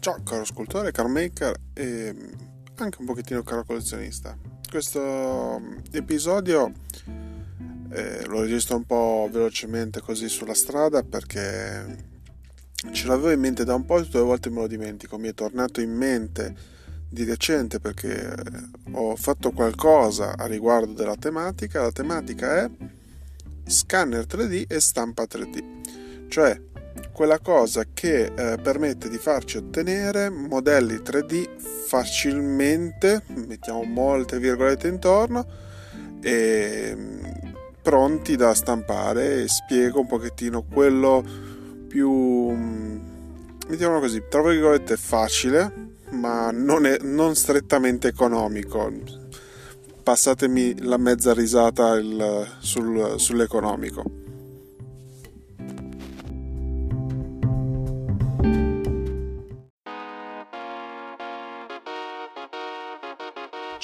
Ciao caro scultore, caro maker e anche un pochettino caro collezionista. Questo mm, episodio eh, lo registro un po' velocemente così sulla strada perché ce l'avevo in mente da un po' e tutte le volte me lo dimentico. Mi è tornato in mente di recente perché ho fatto qualcosa a riguardo della tematica. La tematica è scanner 3D e stampa 3D, cioè quella cosa che eh, permette di farci ottenere modelli 3D facilmente, mettiamo molte virgolette intorno, e mm, pronti da stampare e spiego un pochettino quello più, mm, mettiamolo così, tra virgolette facile, ma non, è, non strettamente economico. Passatemi la mezza risata il, sul, sull'economico.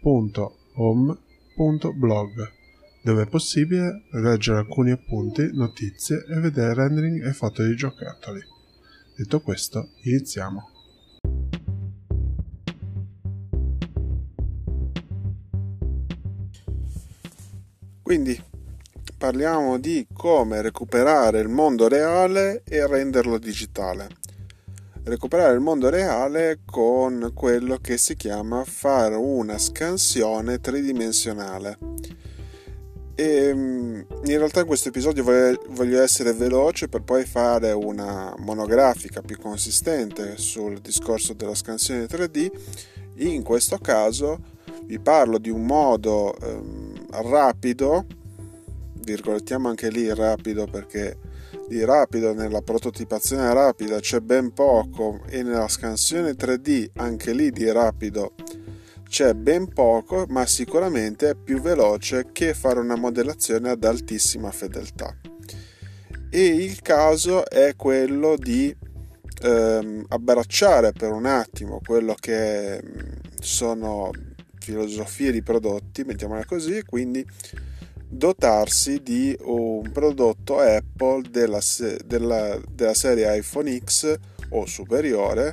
www.home.blog dove è possibile leggere alcuni appunti, notizie e vedere rendering e foto di giocattoli. Detto questo, iniziamo. Quindi parliamo di come recuperare il mondo reale e renderlo digitale recuperare il mondo reale con quello che si chiama fare una scansione tridimensionale. E mm, in realtà in questo episodio voglio essere veloce per poi fare una monografica più consistente sul discorso della scansione 3D. In questo caso vi parlo di un modo ehm, rapido, virgolettiamo anche lì rapido perché di rapido nella prototipazione rapida c'è ben poco e nella scansione 3D anche lì di rapido c'è ben poco, ma sicuramente è più veloce che fare una modellazione ad altissima fedeltà. E il caso è quello di ehm, abbracciare per un attimo quello che sono filosofie di prodotti, mettiamola così, quindi dotarsi di un prodotto Apple della, della, della serie iPhone X o superiore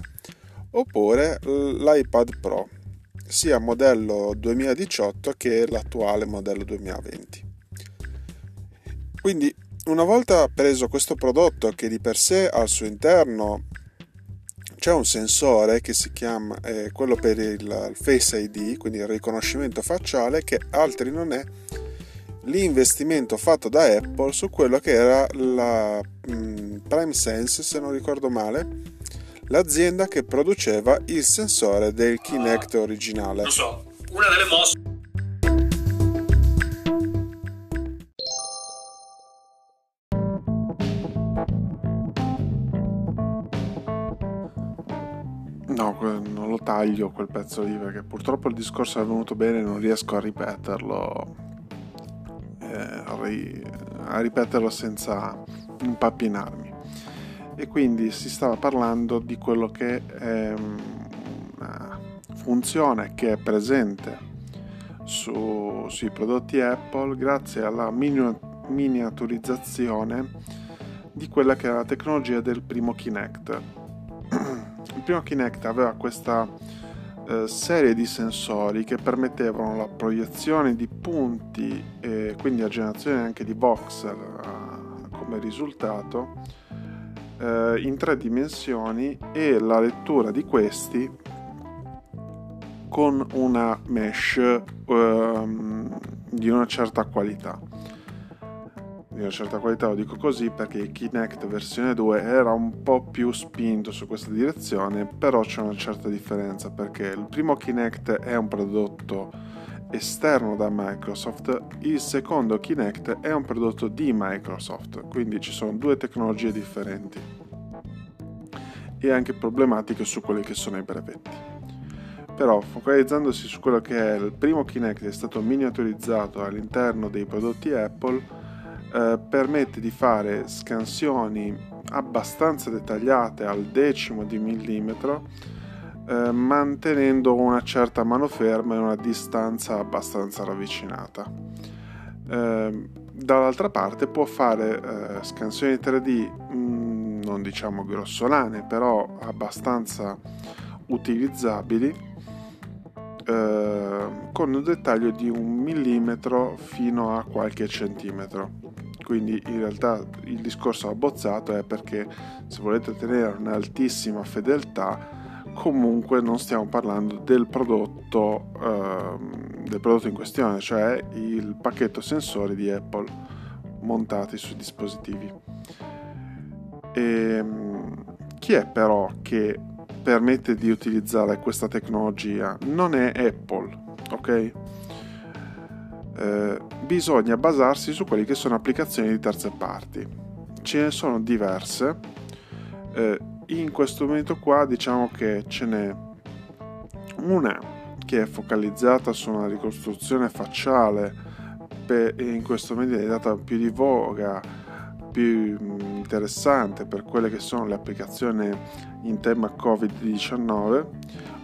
oppure l'iPad Pro sia modello 2018 che l'attuale modello 2020 quindi una volta preso questo prodotto che di per sé al suo interno c'è un sensore che si chiama eh, quello per il Face ID quindi il riconoscimento facciale che altri non è l'investimento fatto da Apple su quello che era la mm, Prime Sense, se non ricordo male, l'azienda che produceva il sensore del Kinect originale. Non so, una delle mosse No, non lo taglio quel pezzo lì perché purtroppo il discorso è venuto bene e non riesco a ripeterlo a ripeterlo senza impappinarmi. E quindi si stava parlando di quello che è una funzione che è presente su, sui prodotti Apple grazie alla miniaturizzazione di quella che era la tecnologia del primo Kinect. Il primo Kinect aveva questa eh, serie di sensori che permettevano la proiezione di punti e quindi la generazione anche di voxel uh, come risultato uh, in tre dimensioni e la lettura di questi con una mesh uh, di una certa qualità di una certa qualità, lo dico così perché il Kinect versione 2 era un po' più spinto su questa direzione, però c'è una certa differenza perché il primo Kinect è un prodotto esterno da Microsoft, il secondo Kinect è un prodotto di Microsoft, quindi ci sono due tecnologie differenti. e anche problematiche su quelli che sono i brevetti. Però focalizzandosi su quello che è il primo Kinect è stato miniaturizzato all'interno dei prodotti Apple, eh, permette di fare scansioni abbastanza dettagliate al decimo di millimetro eh, mantenendo una certa mano ferma e una distanza abbastanza ravvicinata. Eh, dall'altra parte può fare eh, scansioni 3D mh, mm, non diciamo grossolane però abbastanza utilizzabili eh, con un dettaglio di un millimetro fino a qualche centimetro quindi in realtà il discorso abbozzato è perché se volete ottenere un'altissima fedeltà comunque non stiamo parlando del prodotto, eh, del prodotto in questione, cioè il pacchetto sensori di Apple montati sui dispositivi. E, ehm, chi è però che permette di utilizzare questa tecnologia? Non è Apple, ok? Eh, bisogna basarsi su quelle che sono applicazioni di terze parti. Ce ne sono diverse. Eh, in questo momento qua diciamo che ce n'è una che è focalizzata su una ricostruzione facciale e in questo momento è data più di voga più interessante per quelle che sono le applicazioni in tema Covid-19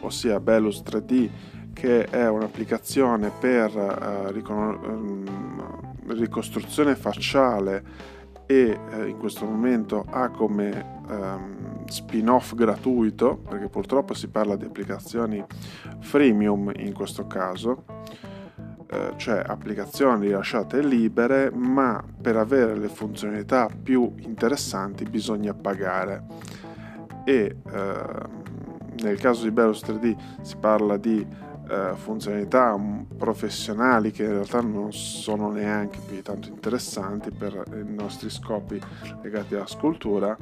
ossia Belus 3D che è un'applicazione per uh, ricon- ricostruzione facciale e uh, in questo momento ha come um, spin-off gratuito, perché purtroppo si parla di applicazioni freemium in questo caso, eh, cioè applicazioni rilasciate libere, ma per avere le funzionalità più interessanti bisogna pagare. E eh, nel caso di Belus 3D si parla di eh, funzionalità professionali che in realtà non sono neanche più tanto interessanti per i nostri scopi legati alla scultura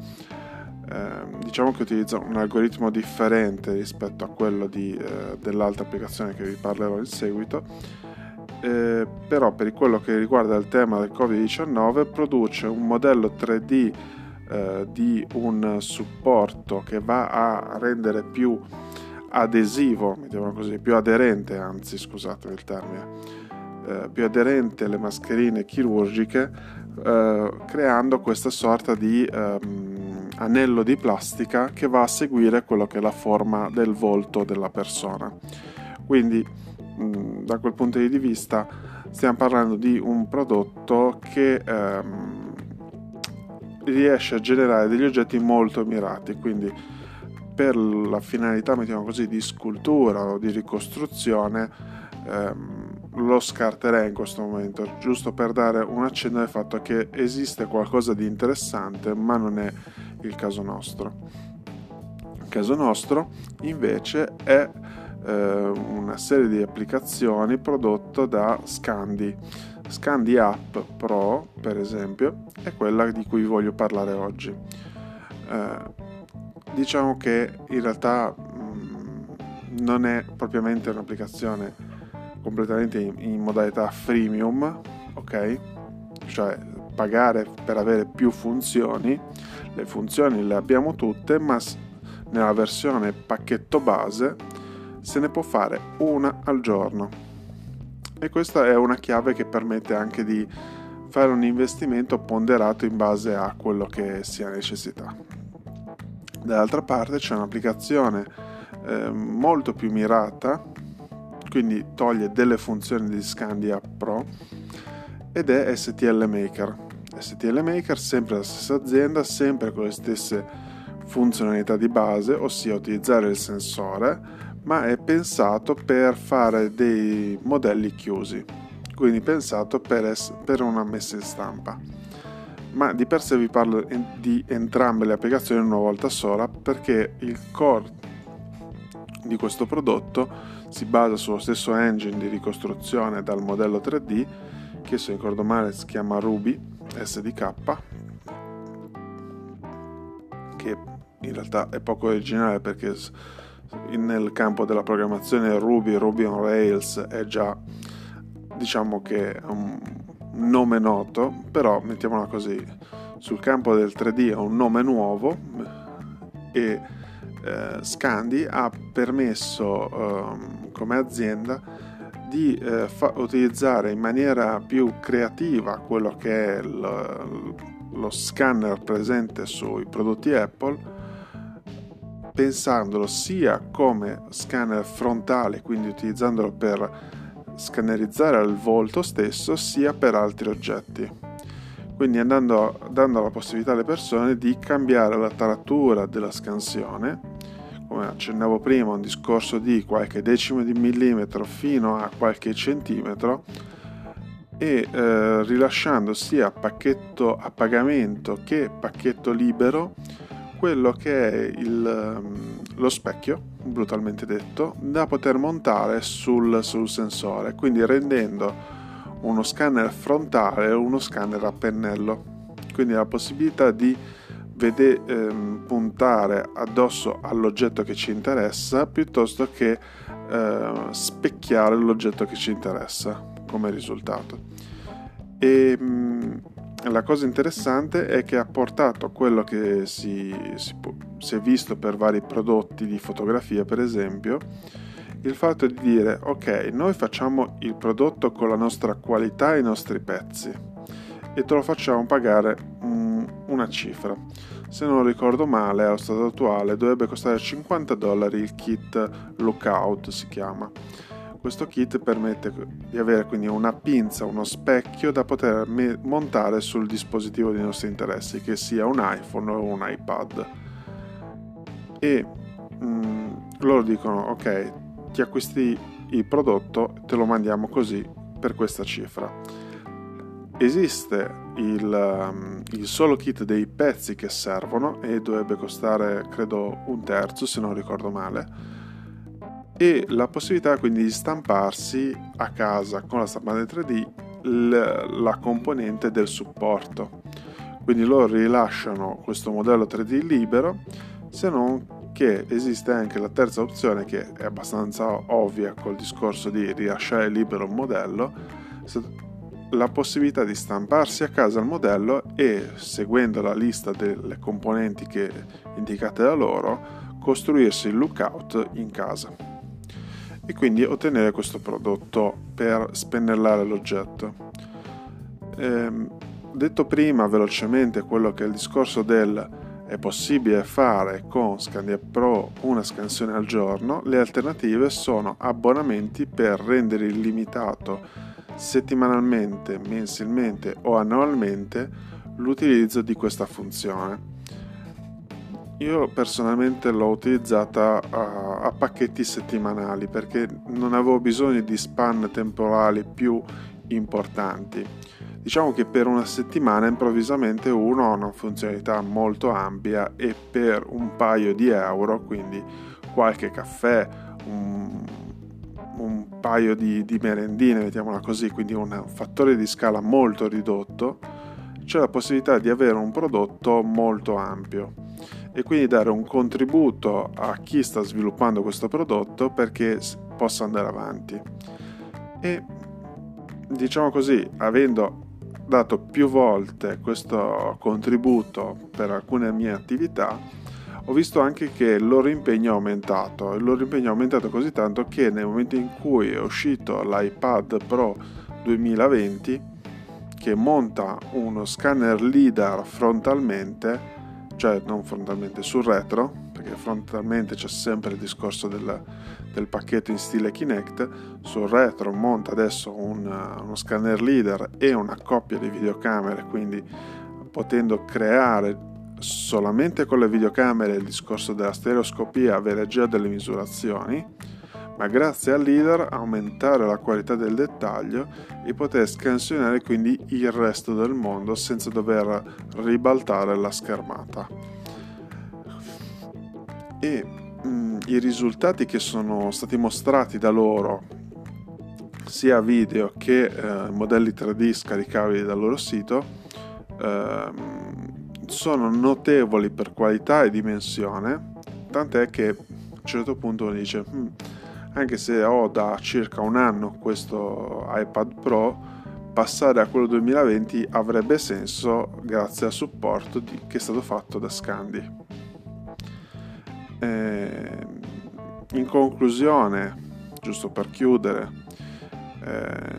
Ehm, diciamo che utilizza un algoritmo differente rispetto a quello di, eh, dell'altra applicazione che vi parlerò in seguito. Eh, però per quello che riguarda il tema del Covid-19 produce un modello 3D eh, di un supporto che va a rendere più adesivo, mettiamo così, più aderente, anzi scusate il termine, eh, più aderente alle mascherine chirurgiche, eh, creando questa sorta di ehm, anello di plastica che va a seguire quello che è la forma del volto della persona. Quindi mm, da quel punto di vista stiamo parlando di un prodotto che ehm, riesce a generare degli oggetti molto mirati, quindi per la finalità, mettiamo così, di scultura o di ricostruzione, ehm, lo scarterei in questo momento, giusto per dare un accenno al fatto che esiste qualcosa di interessante, ma non è il caso nostro. Il caso nostro invece è eh, una serie di applicazioni prodotto da Scandi. Scandi App Pro, per esempio, è quella di cui voglio parlare oggi. Eh, diciamo che in realtà mm, non è propriamente un'applicazione completamente in, in modalità freemium, ok? Cioè pagare per avere più funzioni le funzioni le abbiamo tutte, ma nella versione pacchetto base se ne può fare una al giorno. E questa è una chiave che permette anche di fare un investimento ponderato in base a quello che sia necessità. Dall'altra parte c'è un'applicazione eh, molto più mirata, quindi toglie delle funzioni di Scandia Pro ed è STL Maker. STL Maker, sempre la stessa azienda, sempre con le stesse funzionalità di base, ossia utilizzare il sensore, ma è pensato per fare dei modelli chiusi, quindi pensato per, es- per una messa in stampa. Ma di per sé vi parlo di entrambe le applicazioni una volta sola perché il core di questo prodotto si basa sullo stesso engine di ricostruzione dal modello 3D che se ricordo male si chiama Ruby SDK che in realtà è poco originale perché nel campo della programmazione Ruby, Ruby on Rails è già diciamo che è un nome noto, però mettiamola così, sul campo del 3D è un nome nuovo e eh, Scandi ha permesso eh, come azienda di eh, fa- utilizzare in maniera più creativa quello che è lo, lo scanner presente sui prodotti Apple pensandolo sia come scanner frontale, quindi utilizzandolo per scannerizzare il volto stesso, sia per altri oggetti. Quindi andando, dando la possibilità alle persone di cambiare la taratura della scansione, come accennavo prima, un discorso di qualche decimo di millimetro fino a qualche centimetro, e eh, rilasciando sia pacchetto a pagamento che pacchetto libero quello che è il, ehm, lo specchio, brutalmente detto, da poter montare sul, sul sensore, quindi rendendo uno scanner frontale uno scanner a pennello. Quindi la possibilità di vede, ehm, puntare addosso all'oggetto che ci interessa piuttosto che eh, specchiare l'oggetto che ci interessa come risultato. E mm, la cosa interessante è che ha portato quello che si, si, si, è visto per vari prodotti di fotografia, per esempio, il fatto di dire ok, noi facciamo il prodotto con la nostra qualità e i nostri pezzi e te lo facciamo pagare um, una cifra. Se non ricordo male, allo stato attuale dovrebbe costare 50 dollari il kit Lookout, si chiama questo kit permette di avere quindi una pinza, uno specchio da poter me- montare sul dispositivo dei nostri interessi, che sia un iPhone o un iPad. E mh, mm, loro dicono: Ok, ti acquisti il prodotto, te lo mandiamo così per questa cifra. Esiste il, um, il, solo kit dei pezzi che servono e dovrebbe costare credo un terzo se non ricordo male e la possibilità quindi di stamparsi a casa con la stampante 3D l- la componente del supporto. Quindi loro rilasciano questo modello 3D libero, se non che esiste anche la terza opzione che è abbastanza ovvia col discorso di rilasciare libero un modello, la possibilità di stamparsi a casa il modello e seguendo la lista delle componenti che indicate da loro costruirsi il lookout in casa e quindi ottenere questo prodotto per spennellare l'oggetto. Ehm, detto prima velocemente quello che è il discorso del è possibile fare con Scandia Pro una scansione al giorno, le alternative sono abbonamenti per rendere illimitato settimanalmente, mensilmente o annualmente l'utilizzo di questa funzione. Io personalmente l'ho utilizzata a, a, pacchetti settimanali perché non avevo bisogno di span temporali più importanti. Diciamo che per una settimana improvvisamente uno ha una funzionalità molto ampia e per un paio di euro, quindi qualche caffè, un, un paio di, di merendine, mettiamola così, quindi un fattore di scala molto ridotto, c'è la possibilità di avere un prodotto molto ampio e quindi dare un contributo a chi sta sviluppando questo prodotto perché possa andare avanti. E diciamo così, avendo dato più volte questo contributo per alcune mie attività, ho visto anche che il loro impegno è aumentato. Il loro impegno è aumentato così tanto che nel momento in cui è uscito l'iPad Pro 2020, che monta uno scanner LIDAR frontalmente, cioè non frontalmente sul retro, perché frontalmente c'è sempre il discorso del, del pacchetto in stile Kinect, sul retro monta adesso un, uno scanner leader e una coppia di videocamere, quindi potendo creare solamente con le videocamere il discorso della stereoscopia, avere già delle misurazioni ma grazie al leader aumentare la qualità del dettaglio e poter scansionare quindi il resto del mondo senza dover ribaltare la schermata. E mh, mm, i risultati che sono stati mostrati da loro, sia video che eh, modelli 3D scaricabili dal loro sito, eh, sono notevoli per qualità e dimensione, tant'è che a un certo punto uno dice... Anche se ho da circa un anno questo iPad Pro, passare a quello 2020 avrebbe senso grazie al supporto di, che è stato fatto da Scandi. Eh, in conclusione, giusto per chiudere, eh,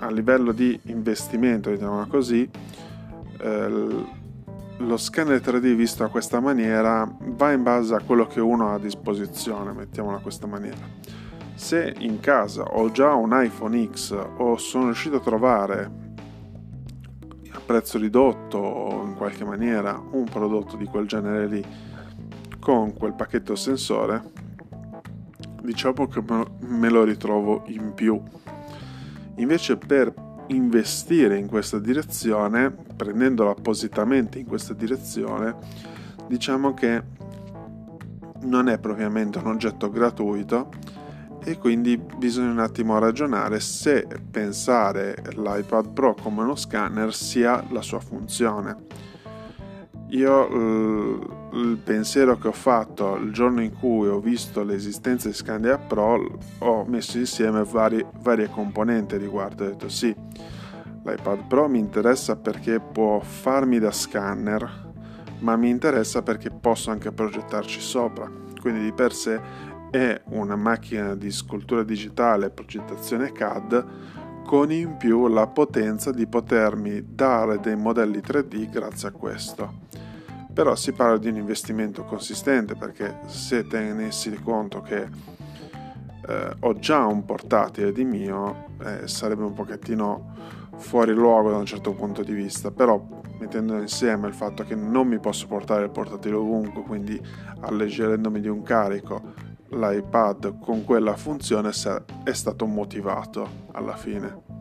a livello di investimento, diciamo così, eh, lo scanner 3D visto a questa maniera va in base a quello che uno ha a disposizione, mettiamola a questa maniera. Se in casa ho già un iPhone X o sono riuscito a trovare a prezzo ridotto o in qualche maniera un prodotto di quel genere lì con quel pacchetto sensore, diciamo che me lo ritrovo in più. Invece per investire in questa direzione, prendendolo appositamente in questa direzione, diciamo che non è propriamente un oggetto gratuito e quindi bisogna un attimo ragionare se pensare l'iPad Pro come uno scanner sia la sua funzione. Io il pensiero che ho fatto il giorno in cui ho visto l'esistenza di Scandia Pro ho messo insieme vari, varie componenti riguardo. Ho detto sì l'iPad Pro mi interessa perché può farmi da scanner ma mi interessa perché posso anche progettarci sopra. Quindi di per sé è una macchina di scultura digitale progettazione CAD con in più la potenza di potermi dare dei modelli 3D grazie a questo però si parla di un investimento consistente perché se tenessi conto che eh, ho già un portatile di mio eh, sarebbe un pochettino fuori luogo da un certo punto di vista. Però mettendo insieme il fatto che non mi posso portare il portatile ovunque quindi alleggerendomi di un carico l'iPad con quella funzione è stato motivato alla fine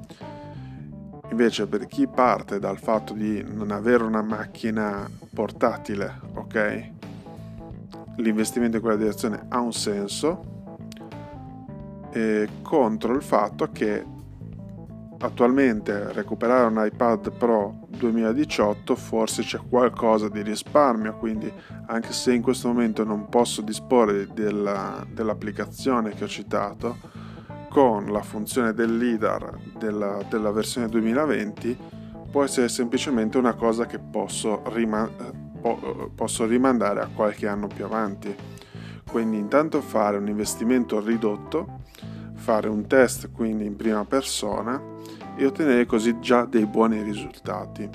Invece per chi parte dal fatto di non avere una macchina portatile, ok? L'investimento in quella direzione ha un senso contro il fatto che attualmente recuperare un iPad Pro 2018 forse c'è qualcosa di risparmio quindi anche se in questo momento non posso disporre della, dell'applicazione che ho citato con la funzione del LIDAR della, della versione 2020 può essere semplicemente una cosa che posso, rima- po- posso rimandare a qualche anno più avanti. Quindi intanto fare un investimento ridotto, fare un test quindi in prima persona e ottenere così già dei buoni risultati.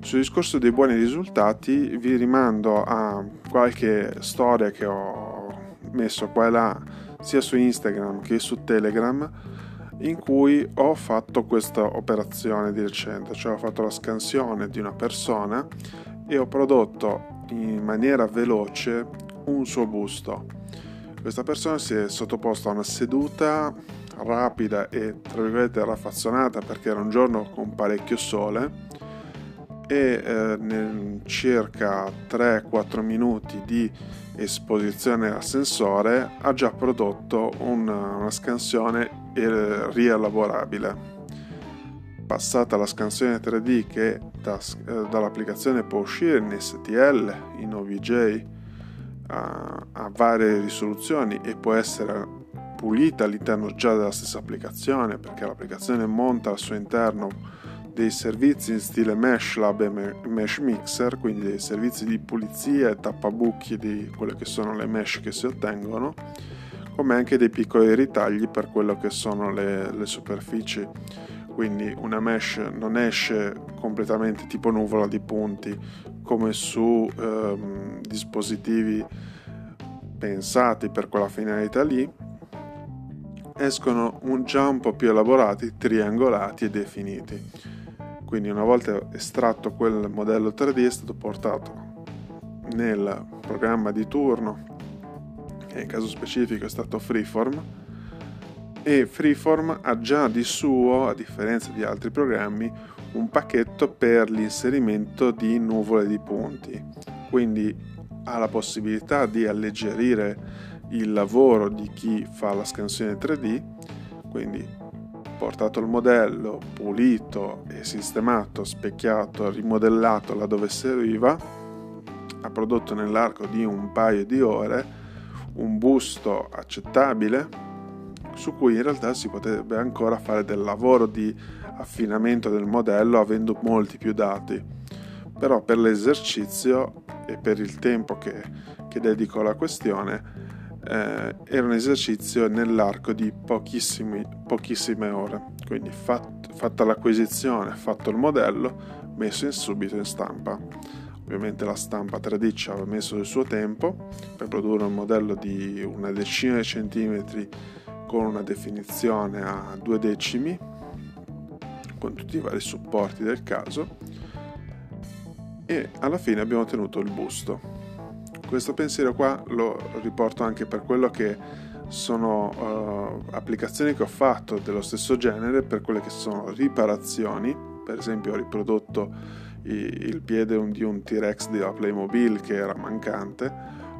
Sul discorso dei buoni risultati vi rimando a qualche storia che ho messo qua e là sia su Instagram che su Telegram in cui ho fatto questa operazione di recente, cioè ho fatto la scansione di una persona e ho prodotto in maniera veloce un suo busto. Questa persona si è sottoposta a una seduta rapida e tra virgolette raffazzonata perché era un giorno con parecchio sole e eh, circa 3-4 minuti di esposizione al sensore ha già prodotto una, una scansione rielaborabile. Passata la scansione 3D che da, eh, dall'applicazione può uscire in STL, in OVJ, a, a varie risoluzioni e può essere pulita all'interno già della stessa applicazione perché l'applicazione monta al suo interno dei servizi in stile Mesh Lab e Mesh Mixer, quindi dei servizi di pulizia e tappabuchi di quelle che sono le mesh che si ottengono, come anche dei piccoli ritagli per quello che sono le, le superfici. Quindi una mesh non esce completamente tipo nuvola di punti come su ehm, dispositivi pensati per quella finalità lì, escono un, già un po' più elaborati, triangolati e definiti. Quindi una volta estratto quel modello 3D è stato portato nel programma di turno, che in caso specifico è stato Freeform, e Freeform ha già di suo, a differenza di altri programmi, un pacchetto per l'inserimento di nuvole di punti. Quindi ha la possibilità di alleggerire il lavoro di chi fa la scansione 3D, quindi portato il modello pulito e sistemato, specchiato, rimodellato laddove serviva, ha prodotto nell'arco di un paio di ore un busto accettabile su cui in realtà si potrebbe ancora fare del lavoro di affinamento del modello avendo molti più dati. Però per l'esercizio e per il tempo che, che dedico alla questione, eh, era un esercizio nell'arco di pochissime ore. Quindi fat, fatta l'acquisizione, fatto il modello, messo in subito in stampa. Ovviamente la stampa 3D ci aveva messo il suo tempo per produrre un modello di una decina di centimetri con una definizione a due decimi, con tutti i vari supporti del caso, e alla fine abbiamo ottenuto il busto. Questo pensiero qua lo riporto anche per quello che sono uh, applicazioni che ho fatto dello stesso genere per quelle che sono riparazioni. Per esempio ho riprodotto il piede di un T-Rex della Playmobil che era mancante,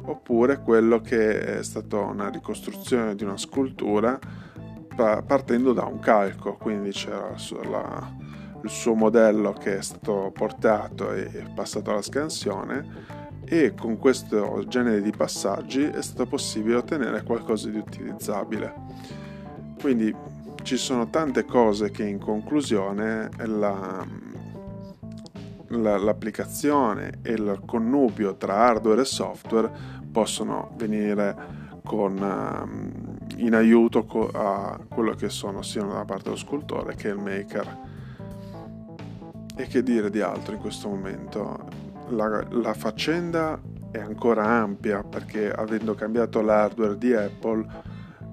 oppure quello che è stata una ricostruzione di una scultura partendo da un calco, quindi c'era la, il suo modello che è stato portato e passato alla scansione e con questo genere di passaggi è stato possibile ottenere qualcosa di utilizzabile. Quindi ci sono tante cose che in conclusione la, la, l'applicazione e il connubio tra hardware e software possono venire con, uh, in aiuto a quello che sono sia da parte dello scultore che il maker. E che dire di altro in questo momento? La, la faccenda è ancora ampia perché avendo cambiato l'hardware di Apple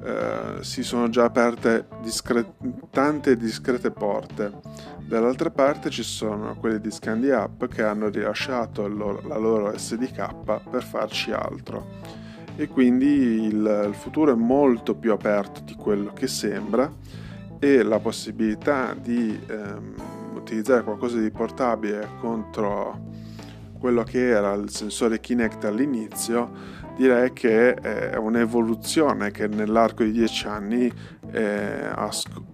eh, si sono già aperte discre- tante discrete porte. Dall'altra parte ci sono quelli di Scandi Up che hanno rilasciato loro, la loro SDK per farci altro. E quindi il, il futuro è molto più aperto di quello che sembra e la possibilità di ehm, utilizzare qualcosa di portabile contro quello che era il sensore Kinect all'inizio direi che è un'evoluzione che nell'arco di dieci anni eh,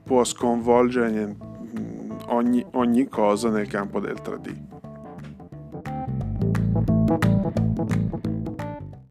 può sconvolgere ogni, ogni cosa nel campo del 3D.